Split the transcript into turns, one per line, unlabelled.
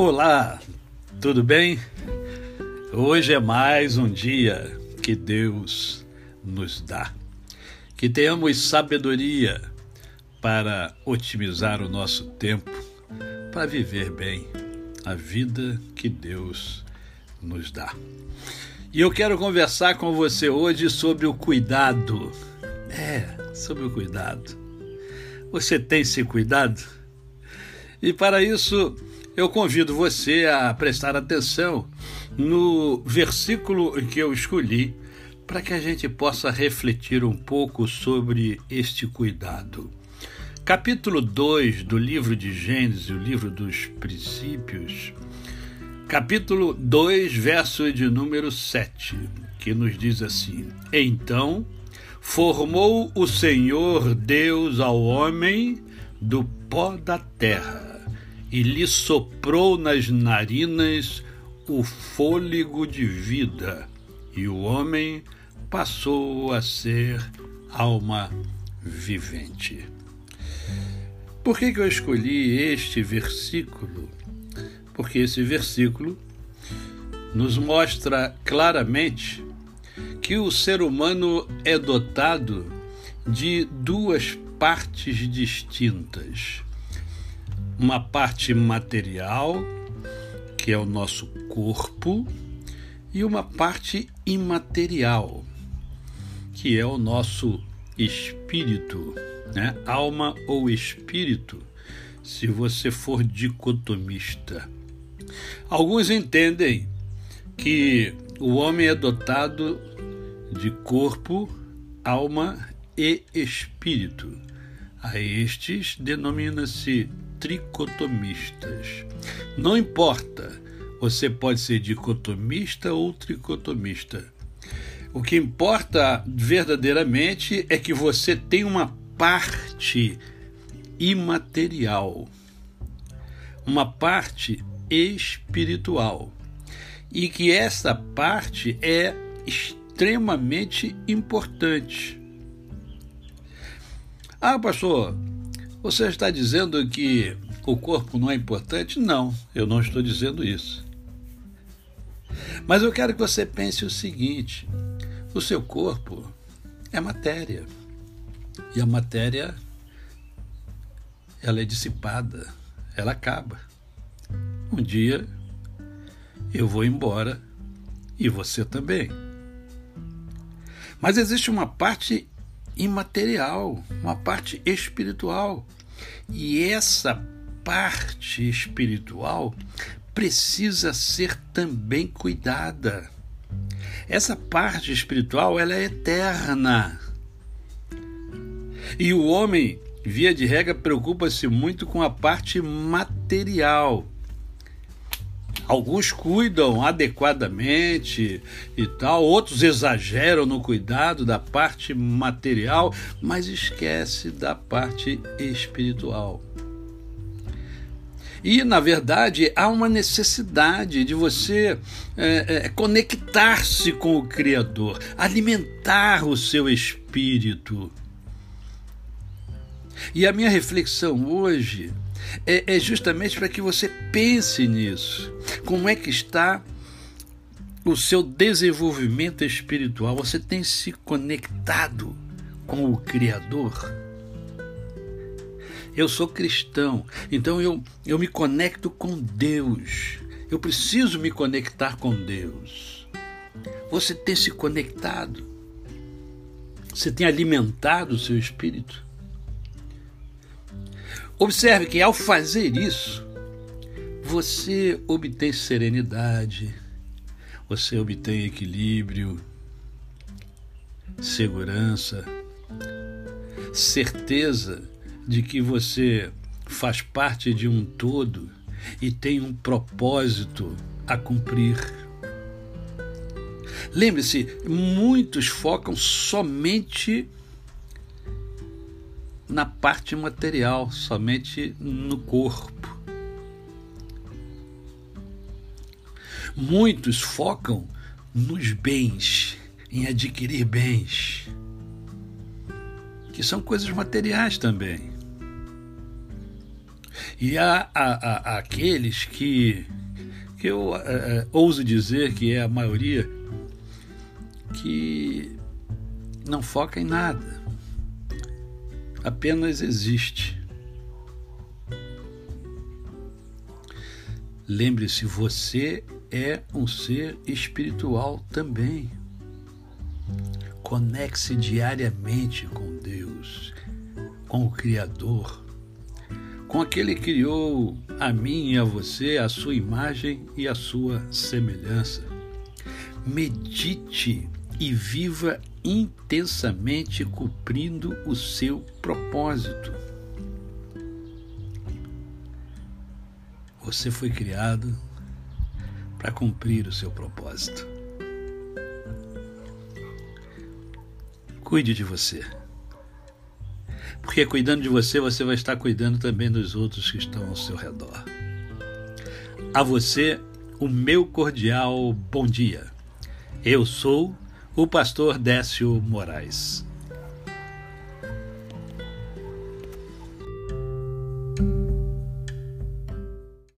Olá, tudo bem? Hoje é mais um dia que Deus nos dá. Que tenhamos sabedoria para otimizar o nosso tempo, para viver bem a vida que Deus nos dá. E eu quero conversar com você hoje sobre o cuidado. É, sobre o cuidado. Você tem se cuidado? E para isso, eu convido você a prestar atenção no versículo que eu escolhi para que a gente possa refletir um pouco sobre este cuidado. Capítulo 2 do livro de Gênesis, o livro dos princípios, capítulo 2, verso de número 7, que nos diz assim: Então formou o Senhor Deus ao homem do pó da terra e lhe soprou nas narinas o fôlego de vida, e o homem passou a ser alma vivente. Por que, que eu escolhi este versículo? Porque esse versículo nos mostra claramente que o ser humano é dotado de duas partes distintas uma parte material, que é o nosso corpo, e uma parte imaterial, que é o nosso espírito, né? alma ou espírito, se você for dicotomista. Alguns entendem que o homem é dotado de corpo, alma e espírito. A estes denomina-se tricotomistas. Não importa, você pode ser dicotomista ou tricotomista. O que importa verdadeiramente é que você tem uma parte imaterial, uma parte espiritual, e que essa parte é extremamente importante. Ah, pastor, você está dizendo que o corpo não é importante? Não, eu não estou dizendo isso. Mas eu quero que você pense o seguinte: o seu corpo é matéria. E a matéria ela é dissipada, ela acaba. Um dia eu vou embora e você também. Mas existe uma parte imaterial, uma parte espiritual. E essa parte espiritual precisa ser também cuidada. Essa parte espiritual ela é eterna. E o homem, via de regra, preocupa-se muito com a parte material. Alguns cuidam adequadamente e tal, outros exageram no cuidado da parte material, mas esquece da parte espiritual. E, na verdade, há uma necessidade de você é, é, conectar-se com o Criador, alimentar o seu espírito. E a minha reflexão hoje é, é justamente para que você pense nisso. Como é que está o seu desenvolvimento espiritual? Você tem se conectado com o Criador? Eu sou cristão, então eu, eu me conecto com Deus. Eu preciso me conectar com Deus. Você tem se conectado? Você tem alimentado o seu espírito? Observe que ao fazer isso, você obtém serenidade, você obtém equilíbrio, segurança, certeza de que você faz parte de um todo e tem um propósito a cumprir. Lembre-se, muitos focam somente na parte material, somente no corpo. Muitos focam nos bens, em adquirir bens, que são coisas materiais também. E há, há, há aqueles que, que eu é, é, ouso dizer que é a maioria, que não foca em nada, apenas existe. Lembre-se, você é um ser espiritual também. Conecte-se diariamente com Deus, com o Criador, com aquele que criou a mim e a você, a sua imagem e a sua semelhança. Medite e viva intensamente cumprindo o seu propósito. Você foi criado para cumprir o seu propósito. Cuide de você. Porque cuidando de você, você vai estar cuidando também dos outros que estão ao seu redor. A você, o meu cordial bom dia. Eu sou o pastor Décio Moraes.